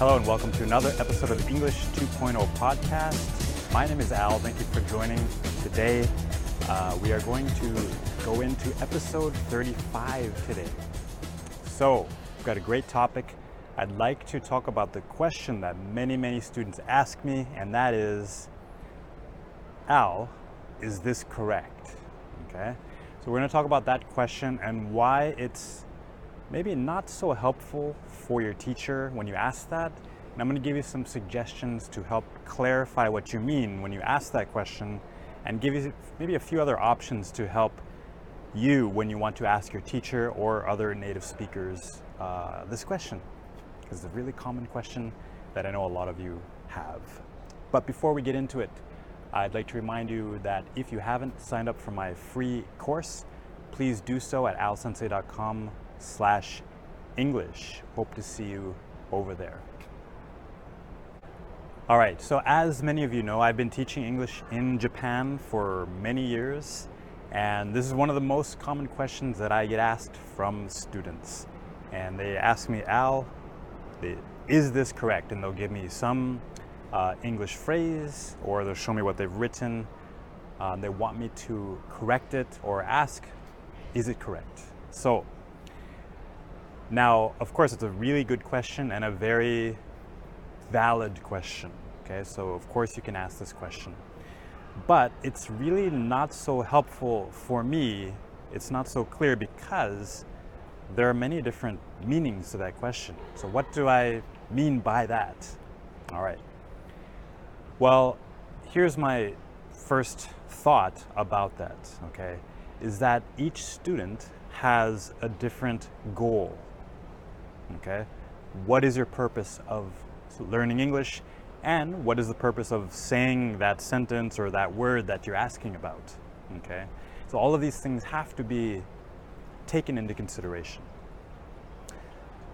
Hello and welcome to another episode of English 2.0 podcast. My name is Al. Thank you for joining. Today, uh, we are going to go into episode 35 today. So, we've got a great topic. I'd like to talk about the question that many, many students ask me, and that is Al, is this correct? Okay, so we're going to talk about that question and why it's maybe not so helpful for your teacher when you ask that. And I'm going to give you some suggestions to help clarify what you mean when you ask that question and give you maybe a few other options to help you when you want to ask your teacher or other native speakers uh, this question. Because it's a really common question that I know a lot of you have. But before we get into it, I'd like to remind you that if you haven't signed up for my free course, please do so at alsensei.com slash English. Hope to see you over there. All right, so as many of you know, I've been teaching English in Japan for many years, and this is one of the most common questions that I get asked from students. And they ask me, Al, is this correct? And they'll give me some uh, English phrase or they'll show me what they've written. Um, they want me to correct it or ask, is it correct? So now, of course, it's a really good question and a very valid question. Okay, so of course you can ask this question. But it's really not so helpful for me. It's not so clear because there are many different meanings to that question. So, what do I mean by that? All right. Well, here's my first thought about that, okay, is that each student has a different goal Okay? What is your purpose of learning English? And what is the purpose of saying that sentence or that word that you're asking about? Okay? So all of these things have to be taken into consideration.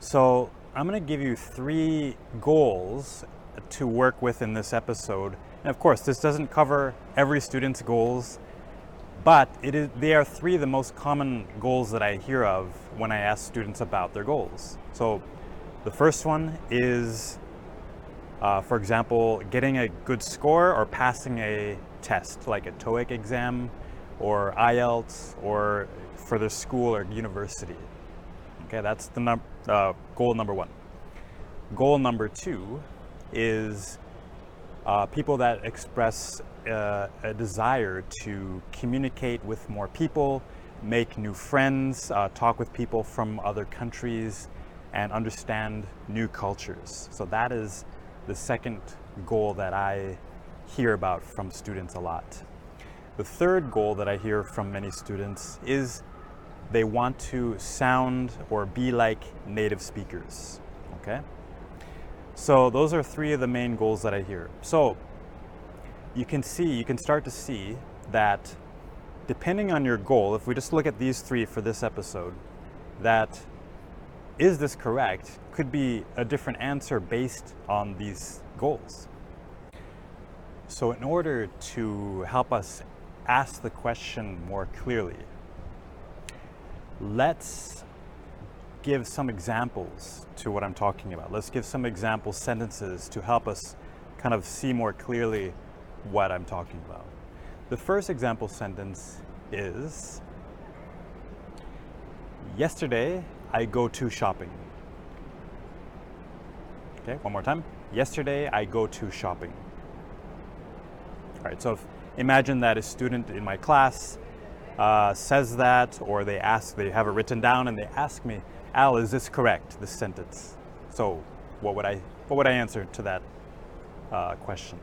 So I'm going to give you three goals to work with in this episode. And of course, this doesn't cover every student's goals, but it is, they are three of the most common goals that I hear of when I ask students about their goals. So the first one is, uh, for example, getting a good score or passing a test like a TOEIC exam or IELTS or for their school or university. Okay, that's the num- uh, goal number one. Goal number two is uh, people that express uh, a desire to communicate with more people, make new friends, uh, talk with people from other countries, and understand new cultures. So that is the second goal that I hear about from students a lot. The third goal that I hear from many students is they want to sound or be like native speakers. Okay? So those are three of the main goals that I hear. So you can see, you can start to see that depending on your goal, if we just look at these three for this episode, that is this correct could be a different answer based on these goals. So, in order to help us ask the question more clearly, let's give some examples to what I'm talking about. Let's give some example sentences to help us kind of see more clearly what I'm talking about. The first example sentence is Yesterday I go to shopping. Okay, one more time. Yesterday I go to shopping. All right, so if, imagine that a student in my class uh, says that, or they ask, they have it written down, and they ask me, Al, is this correct? This sentence. So, what would I, what would I answer to that uh, question?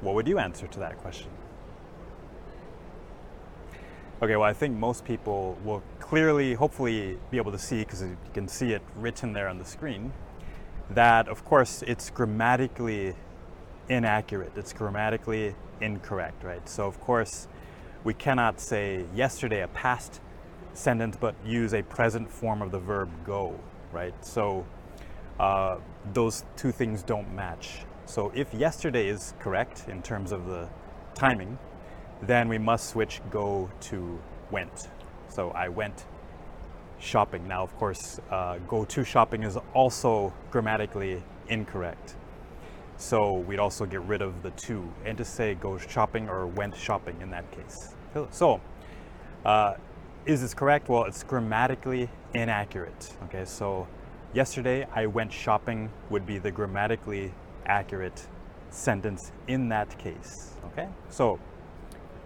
What would you answer to that question? Okay, well, I think most people will clearly, hopefully, be able to see, because you can see it written there on the screen, that of course it's grammatically inaccurate, it's grammatically incorrect, right? So, of course, we cannot say yesterday a past sentence but use a present form of the verb go, right? So, uh, those two things don't match. So, if yesterday is correct in terms of the timing, then we must switch go to went. So I went shopping. Now, of course, uh, go to shopping is also grammatically incorrect. So we'd also get rid of the to and to say go shopping or went shopping in that case. So, uh, is this correct? Well, it's grammatically inaccurate. Okay, so yesterday I went shopping would be the grammatically accurate sentence in that case. Okay, so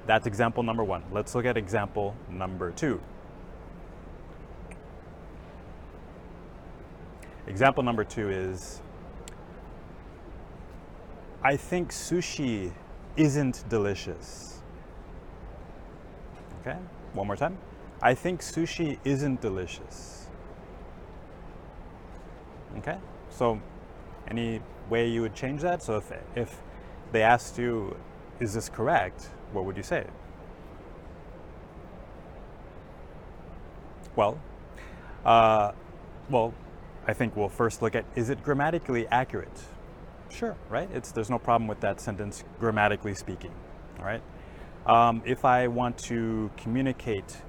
that's example number one. Let's look at example number two. Example number two is I think sushi isn't delicious. Okay, one more time. I think sushi isn't delicious. Okay, so any way you would change that? So if, if they asked you, is this correct? What would you say? Well, uh, well, I think we'll first look at is it grammatically accurate? Sure, right? It's, there's no problem with that sentence, grammatically speaking, all right? Um, if I want to communicate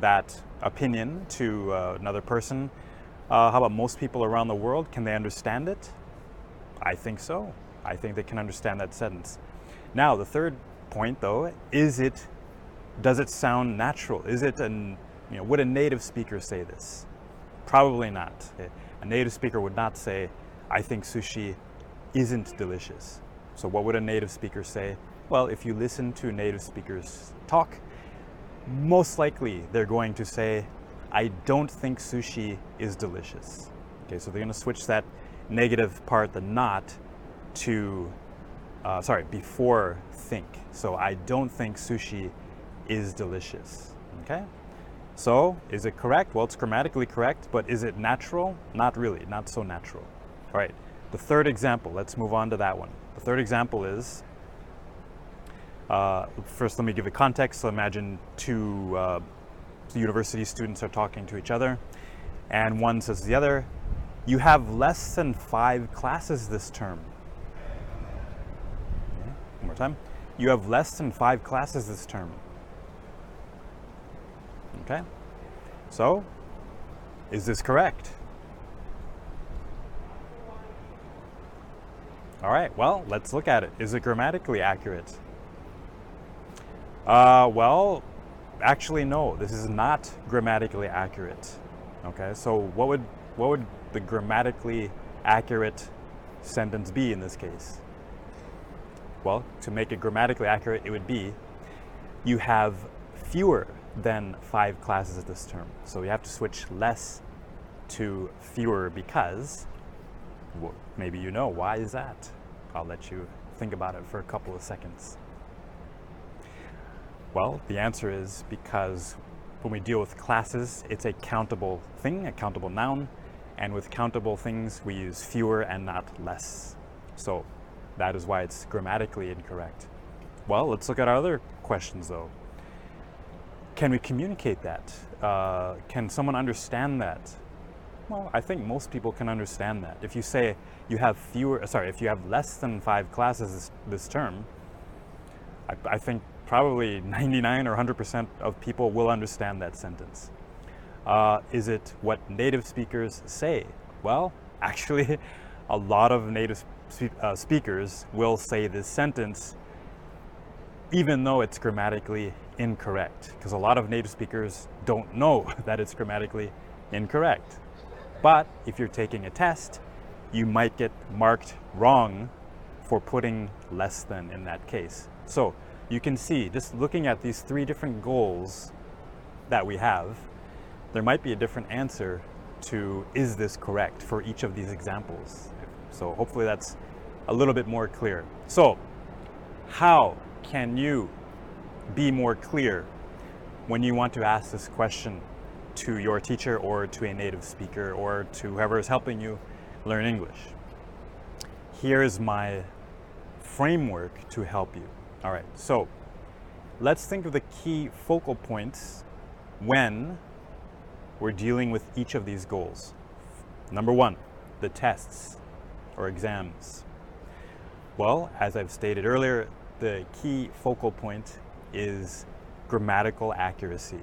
that opinion to uh, another person, uh, how about most people around the world? Can they understand it? I think so. I think they can understand that sentence. Now, the third point, though, is it, does it sound natural? Is it an, you know, would a native speaker say this? Probably not. A native speaker would not say, I think sushi isn't delicious. So, what would a native speaker say? Well, if you listen to native speakers talk, most likely they're going to say, I don't think sushi is delicious. Okay, so they're going to switch that negative part, the not, to, uh, sorry, before think. So I don't think sushi is delicious. Okay? So, is it correct? Well, it's grammatically correct, but is it natural? Not really, not so natural. All right, the third example, let's move on to that one. The third example is uh, first, let me give a context. So, imagine two uh, university students are talking to each other, and one says to the other, You have less than five classes this term. One more time. You have less than five classes this term. Okay? So, is this correct? All right, well, let's look at it. Is it grammatically accurate? Uh, well, actually, no, this is not grammatically accurate. Okay, so what would, what would the grammatically accurate sentence be in this case? Well, to make it grammatically accurate, it would be you have fewer than five classes at this term. So you have to switch less to fewer because well, maybe you know why is that? I'll let you think about it for a couple of seconds. Well, the answer is because when we deal with classes, it's a countable thing, a countable noun, and with countable things, we use fewer and not less. So that is why it's grammatically incorrect. Well, let's look at our other questions though. Can we communicate that? Uh, can someone understand that? Well, I think most people can understand that. If you say you have fewer, sorry, if you have less than five classes this, this term, I, I think probably 99 or 100% of people will understand that sentence. Uh, is it what native speakers say? Well, actually, a lot of native spe- uh, speakers will say this sentence even though it's grammatically incorrect, because a lot of native speakers don't know that it's grammatically incorrect. But if you're taking a test, you might get marked wrong for putting less than in that case. So you can see, just looking at these three different goals that we have, there might be a different answer to is this correct for each of these examples. So hopefully that's a little bit more clear. So, how can you be more clear when you want to ask this question to your teacher or to a native speaker or to whoever is helping you learn English? Here is my framework to help you. All right, so let's think of the key focal points when we're dealing with each of these goals. Number one, the tests or exams. Well, as I've stated earlier, the key focal point is grammatical accuracy.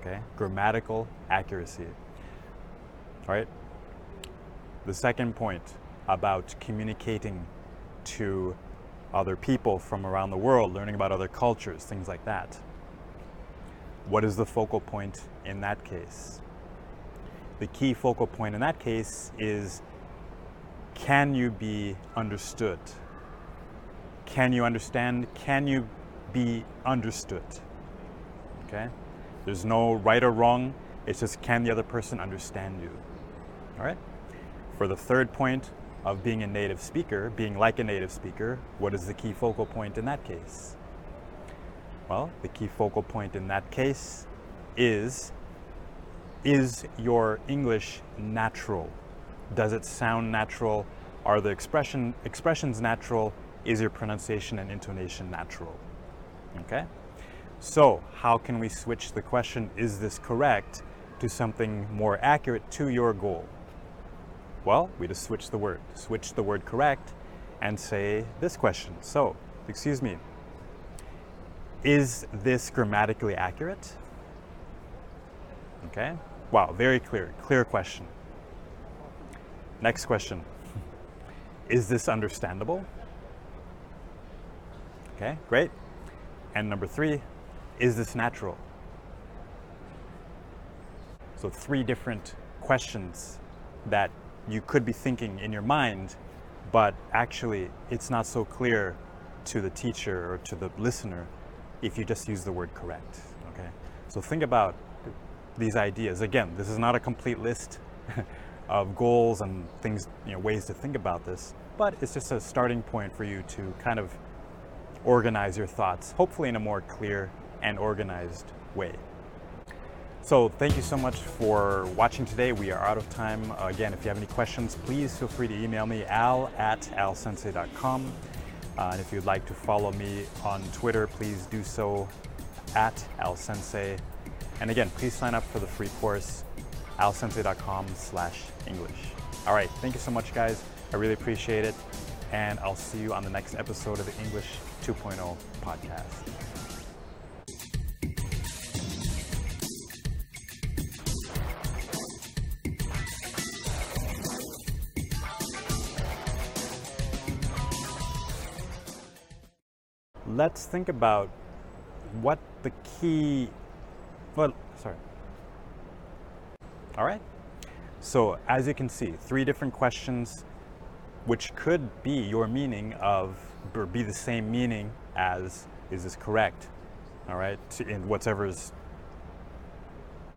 Okay, grammatical accuracy. All right. The second point about communicating to other people from around the world, learning about other cultures, things like that. What is the focal point in that case? The key focal point in that case is can you be understood? Can you understand? Can you be understood? Okay? There's no right or wrong. It's just can the other person understand you? All right? For the third point of being a native speaker, being like a native speaker, what is the key focal point in that case? Well, the key focal point in that case is is your English natural? Does it sound natural? Are the expression expressions natural? Is your pronunciation and intonation natural? Okay? So, how can we switch the question is this correct to something more accurate to your goal? Well, we just switch the word. Switch the word correct and say this question. So, excuse me, is this grammatically accurate? Okay. Wow, very clear. Clear question. Next question. Is this understandable? Okay, great. And number three, is this natural? So, three different questions that you could be thinking in your mind, but actually it's not so clear to the teacher or to the listener if you just use the word correct. Okay, so think about these ideas. Again, this is not a complete list of goals and things, you know, ways to think about this, but it's just a starting point for you to kind of organize your thoughts, hopefully in a more clear and organized way. So thank you so much for watching today. We are out of time. Again, if you have any questions, please feel free to email me, al at alsensei.com. Uh, and if you'd like to follow me on Twitter, please do so at alsensei. And again, please sign up for the free course, alsensei.com slash English. All right, thank you so much, guys. I really appreciate it. And I'll see you on the next episode of the English 2.0 podcast. let's think about what the key well sorry. All right. So as you can see three different questions which could be your meaning of or be the same meaning as is this correct? All right in whatever is